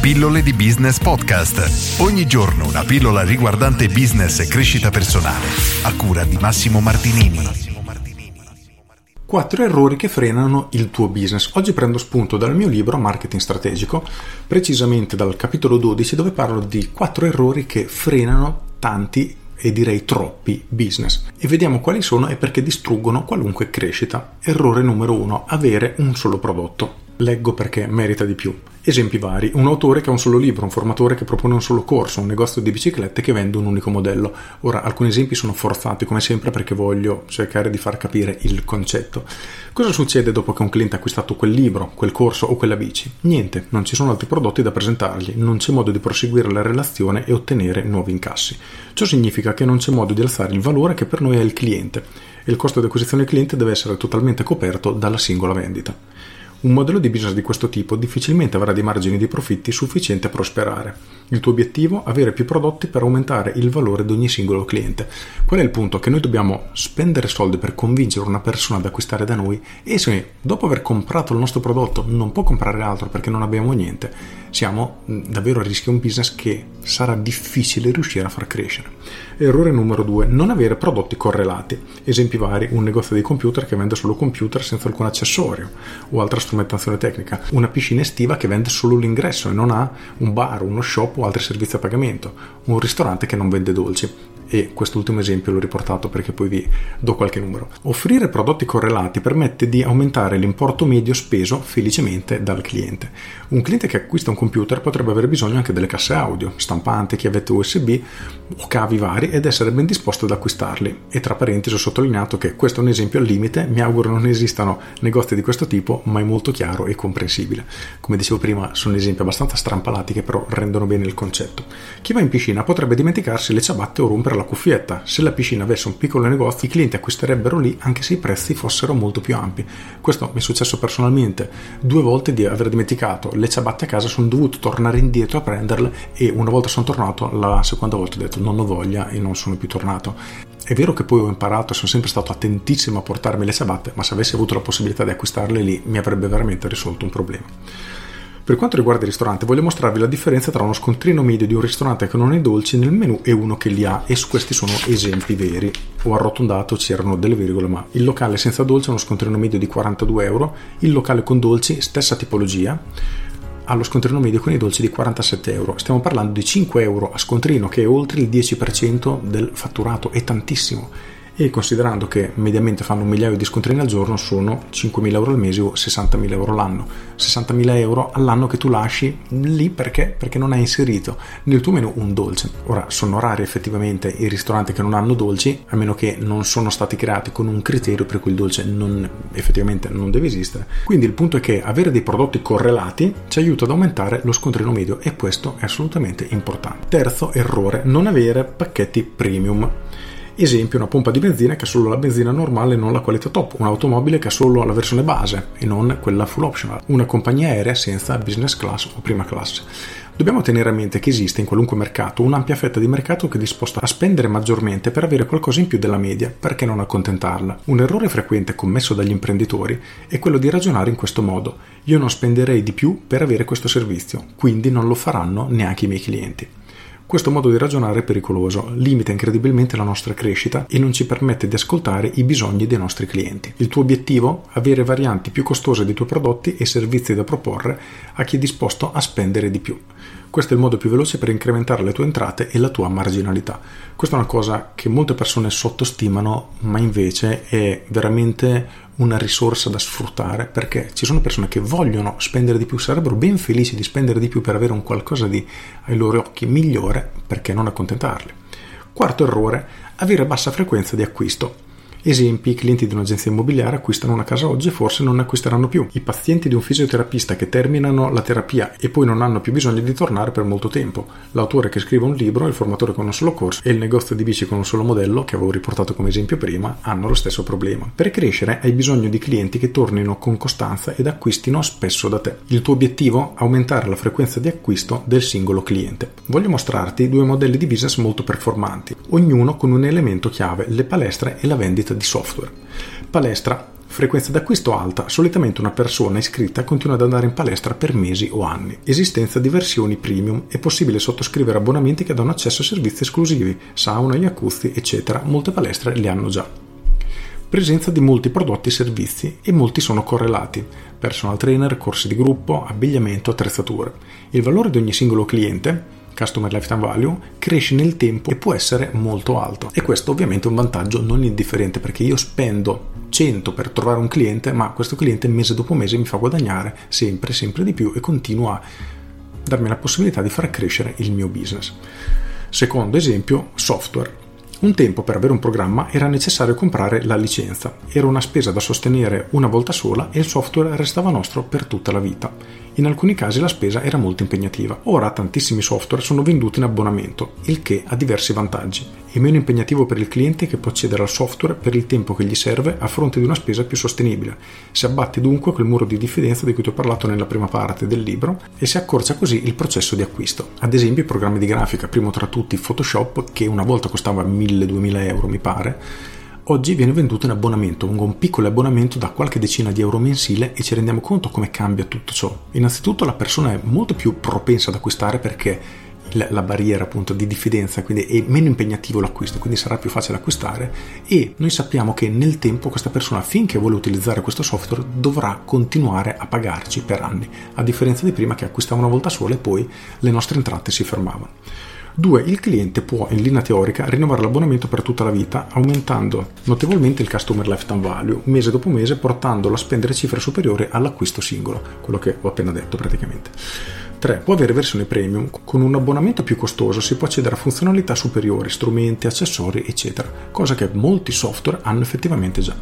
Pillole di Business Podcast. Ogni giorno una pillola riguardante business e crescita personale. A cura di Massimo Martinini. Quattro errori che frenano il tuo business. Oggi prendo spunto dal mio libro Marketing Strategico, precisamente dal capitolo 12, dove parlo di quattro errori che frenano tanti e direi troppi business e vediamo quali sono e perché distruggono qualunque crescita. Errore numero uno, avere un solo prodotto. Leggo perché merita di più. Esempi vari. Un autore che ha un solo libro, un formatore che propone un solo corso, un negozio di biciclette che vende un unico modello. Ora, alcuni esempi sono forzati, come sempre, perché voglio cercare di far capire il concetto. Cosa succede dopo che un cliente ha acquistato quel libro, quel corso o quella bici? Niente, non ci sono altri prodotti da presentargli, non c'è modo di proseguire la relazione e ottenere nuovi incassi. Ciò significa che non c'è modo di alzare il valore che per noi è il cliente e il costo di acquisizione del cliente deve essere totalmente coperto dalla singola vendita. Un modello di business di questo tipo difficilmente avrà dei margini di profitti sufficienti a prosperare. Il tuo obiettivo? è Avere più prodotti per aumentare il valore di ogni singolo cliente. Qual è il punto? Che noi dobbiamo spendere soldi per convincere una persona ad acquistare da noi e se dopo aver comprato il nostro prodotto non può comprare altro perché non abbiamo niente, siamo davvero a rischio un business che sarà difficile riuscire a far crescere. Errore numero due, non avere prodotti correlati. Esempi vari, un negozio di computer che vende solo computer senza alcun accessorio o altra strumentazione tecnica, una piscina estiva che vende solo l'ingresso e non ha un bar, uno shop o altri servizi a pagamento, un ristorante che non vende dolci e quest'ultimo esempio l'ho riportato perché poi vi do qualche numero. Offrire prodotti correlati permette di aumentare l'importo medio speso felicemente dal cliente. Un cliente che acquista un computer potrebbe avere bisogno anche delle casse audio, stampante, chiavette USB o cavi vari ed essere ben disposto ad acquistarli. E tra parentesi ho sottolineato che questo è un esempio al limite, mi auguro non esistano negozi di questo tipo, ma è molto chiaro e comprensibile. Come dicevo prima, sono esempi abbastanza strampalati che però rendono bene il concetto. Chi va in piscina potrebbe dimenticarsi le ciabatte o rompere la cuffietta. Se la piscina avesse un piccolo negozio, i clienti acquisterebbero lì anche se i prezzi fossero molto più ampi. Questo mi è successo personalmente due volte di aver dimenticato le ciabatte a casa, sono dovuto tornare indietro a prenderle e una volta sono tornato, la seconda volta ho detto non ho voglia e non sono più tornato. È vero che poi ho imparato sono sempre stato attentissimo a portarmi le ciabatte, ma se avessi avuto la possibilità di acquistarle lì mi avrebbe veramente risolto un problema. Per quanto riguarda il ristorante, voglio mostrarvi la differenza tra uno scontrino medio di un ristorante che non ha i dolci nel menu e uno che li ha, e su questi sono esempi veri. Ho arrotondato, c'erano delle virgole, ma il locale senza dolce ha uno scontrino medio di 42 euro, il locale con dolci, stessa tipologia, ha lo scontrino medio con i dolci di 47 euro. Stiamo parlando di 5 euro a scontrino, che è oltre il 10% del fatturato, è tantissimo e considerando che mediamente fanno un migliaio di scontrini al giorno sono 5.000 euro al mese o 60.000 euro l'anno 60.000 euro all'anno che tu lasci lì perché? perché non hai inserito. Nel tuo menu un dolce. Ora sono rari effettivamente i ristoranti che non hanno dolci a meno che non sono stati creati con un criterio per cui il dolce non, effettivamente non deve esistere. Quindi il punto è che avere dei prodotti correlati ci aiuta ad aumentare lo scontrino medio e questo è assolutamente importante. Terzo errore non avere pacchetti premium Esempio, una pompa di benzina che ha solo la benzina normale e non la qualità top, un'automobile che ha solo la versione base e non quella full optional, una compagnia aerea senza business class o prima classe. Dobbiamo tenere a mente che esiste in qualunque mercato un'ampia fetta di mercato che è disposta a spendere maggiormente per avere qualcosa in più della media, perché non accontentarla? Un errore frequente commesso dagli imprenditori è quello di ragionare in questo modo: io non spenderei di più per avere questo servizio, quindi non lo faranno neanche i miei clienti. Questo modo di ragionare è pericoloso, limita incredibilmente la nostra crescita e non ci permette di ascoltare i bisogni dei nostri clienti. Il tuo obiettivo? Avere varianti più costose dei tuoi prodotti e servizi da proporre a chi è disposto a spendere di più. Questo è il modo più veloce per incrementare le tue entrate e la tua marginalità. Questa è una cosa che molte persone sottostimano, ma invece è veramente una risorsa da sfruttare perché ci sono persone che vogliono spendere di più, sarebbero ben felici di spendere di più per avere un qualcosa di ai loro occhi migliore, perché non accontentarli. Quarto errore, avere bassa frequenza di acquisto. Esempi, i clienti di un'agenzia immobiliare acquistano una casa oggi e forse non ne acquisteranno più. I pazienti di un fisioterapista che terminano la terapia e poi non hanno più bisogno di tornare per molto tempo. L'autore che scrive un libro, il formatore con un solo corso e il negozio di bici con un solo modello, che avevo riportato come esempio prima, hanno lo stesso problema. Per crescere hai bisogno di clienti che tornino con costanza ed acquistino spesso da te. Il tuo obiettivo? Aumentare la frequenza di acquisto del singolo cliente. Voglio mostrarti due modelli di business molto performanti, ognuno con un elemento chiave, le palestre e la vendita di software. Palestra Frequenza d'acquisto alta, solitamente una persona iscritta continua ad andare in palestra per mesi o anni. Esistenza di versioni premium, è possibile sottoscrivere abbonamenti che danno accesso a servizi esclusivi, sauna, jacuzzi, eccetera. Molte palestre li hanno già. Presenza di molti prodotti e servizi e molti sono correlati. Personal trainer, corsi di gruppo, abbigliamento, attrezzature. Il valore di ogni singolo cliente Customer Lifetime Value, cresce nel tempo e può essere molto alto. E questo ovviamente è un vantaggio non indifferente perché io spendo 100 per trovare un cliente, ma questo cliente mese dopo mese mi fa guadagnare sempre, sempre di più e continua a darmi la possibilità di far crescere il mio business. Secondo esempio, software. Un tempo per avere un programma era necessario comprare la licenza, era una spesa da sostenere una volta sola e il software restava nostro per tutta la vita. In alcuni casi la spesa era molto impegnativa. Ora tantissimi software sono venduti in abbonamento, il che ha diversi vantaggi. È meno impegnativo per il cliente che può accedere al software per il tempo che gli serve a fronte di una spesa più sostenibile. Si abbatte dunque quel muro di diffidenza di cui ti ho parlato nella prima parte del libro e si accorcia così il processo di acquisto. Ad esempio i programmi di grafica, primo tra tutti Photoshop, che una volta costava 1000-2000 euro mi pare, oggi viene venduto in abbonamento, un piccolo abbonamento da qualche decina di euro mensile e ci rendiamo conto come cambia tutto ciò. Innanzitutto la persona è molto più propensa ad acquistare perché la barriera appunto di diffidenza, quindi è meno impegnativo l'acquisto, quindi sarà più facile acquistare e noi sappiamo che nel tempo questa persona finché vuole utilizzare questo software dovrà continuare a pagarci per anni, a differenza di prima che acquistava una volta sola e poi le nostre entrate si fermavano. 2. Il cliente può, in linea teorica, rinnovare l'abbonamento per tutta la vita, aumentando notevolmente il customer lifetime value, mese dopo mese, portandolo a spendere cifre superiori all'acquisto singolo, quello che ho appena detto praticamente. 3. Può avere versione premium. Con un abbonamento più costoso si può accedere a funzionalità superiori, strumenti, accessori, eccetera, cosa che molti software hanno effettivamente già.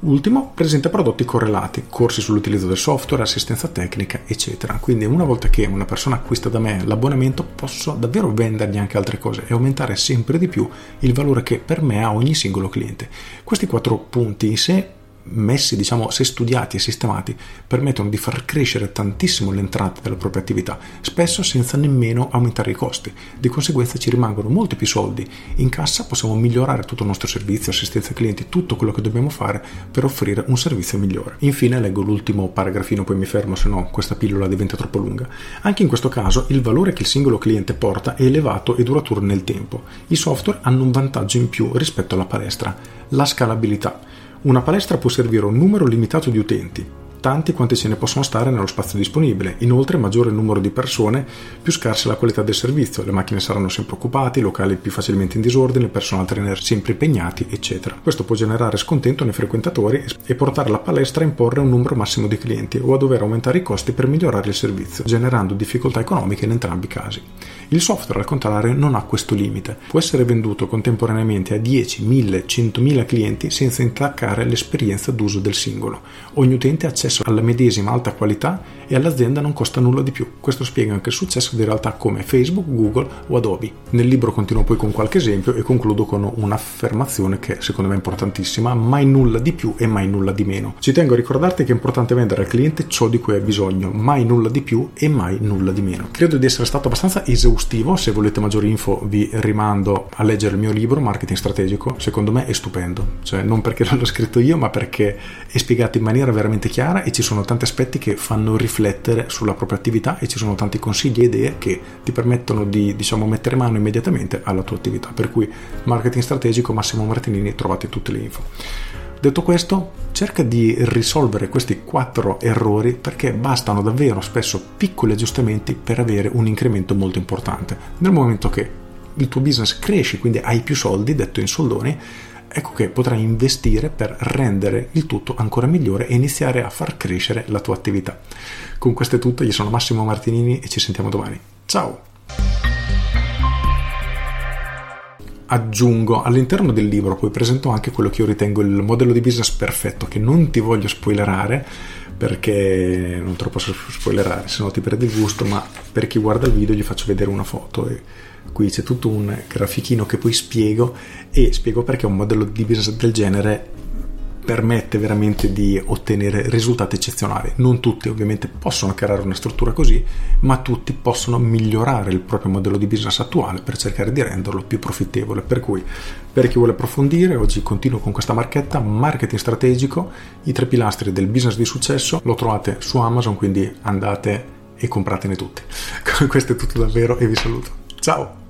Ultimo, presenta prodotti correlati, corsi sull'utilizzo del software, assistenza tecnica, eccetera. Quindi una volta che una persona acquista da me l'abbonamento posso davvero vendergli anche altre cose e aumentare sempre di più il valore che per me ha ogni singolo cliente. Questi quattro punti in sé messi, diciamo, se studiati e sistemati, permettono di far crescere tantissimo le entrate della propria attività, spesso senza nemmeno aumentare i costi. Di conseguenza ci rimangono molti più soldi in cassa, possiamo migliorare tutto il nostro servizio, assistenza ai clienti, tutto quello che dobbiamo fare per offrire un servizio migliore. Infine leggo l'ultimo paragrafino, poi mi fermo, se no questa pillola diventa troppo lunga. Anche in questo caso il valore che il singolo cliente porta è elevato e duraturo nel tempo. I software hanno un vantaggio in più rispetto alla palestra, la scalabilità. Una palestra può servire un numero limitato di utenti, tanti quanti ce ne possono stare nello spazio disponibile. Inoltre, maggiore il numero di persone, più scarsa la qualità del servizio. Le macchine saranno sempre occupate, i locali più facilmente in disordine, il personal trainer sempre impegnati, eccetera. Questo può generare scontento nei frequentatori e portare la palestra a imporre un numero massimo di clienti o a dover aumentare i costi per migliorare il servizio, generando difficoltà economiche in entrambi i casi. Il software, al contrario, non ha questo limite. Può essere venduto contemporaneamente a 10, 1000, 100.000 clienti senza intaccare l'esperienza d'uso del singolo. Ogni utente ha accesso alla medesima alta qualità e all'azienda non costa nulla di più. Questo spiega anche il successo di realtà come Facebook, Google o Adobe. Nel libro continuo poi con qualche esempio e concludo con un'affermazione che secondo me è importantissima, mai nulla di più e mai nulla di meno. Ci tengo a ricordarti che è importante vendere al cliente ciò di cui hai bisogno, mai nulla di più e mai nulla di meno. Credo di essere stato abbastanza esaustivo, se volete maggiori info vi rimando a leggere il mio libro Marketing Strategico, secondo me è stupendo, cioè non perché l'ho scritto io ma perché è spiegato in maniera veramente chiara e ci sono tanti aspetti che fanno riflettere sulla propria attività e ci sono tanti consigli e idee che ti permettono di diciamo mettere mano immediatamente alla tua attività, per cui Marketing Strategico Massimo Martinini trovate tutte le info. Detto questo, cerca di risolvere questi quattro errori perché bastano davvero spesso piccoli aggiustamenti per avere un incremento molto importante. Nel momento che il tuo business cresce, quindi hai più soldi, detto in soldoni, ecco che potrai investire per rendere il tutto ancora migliore e iniziare a far crescere la tua attività. Con questo è tutto, io sono Massimo Martinini e ci sentiamo domani. Ciao! aggiungo all'interno del libro, poi presento anche quello che io ritengo il modello di business perfetto, che non ti voglio spoilerare perché non te lo posso spoilerare, se no ti perdi il gusto, ma per chi guarda il video gli faccio vedere una foto e qui c'è tutto un grafichino che poi spiego e spiego perché un modello di business del genere permette veramente di ottenere risultati eccezionali. Non tutti ovviamente possono creare una struttura così, ma tutti possono migliorare il proprio modello di business attuale per cercare di renderlo più profittevole. Per cui, per chi vuole approfondire, oggi continuo con questa marchetta, marketing strategico, i tre pilastri del business di successo, lo trovate su Amazon, quindi andate e compratene tutti. Questo è tutto davvero e vi saluto. Ciao!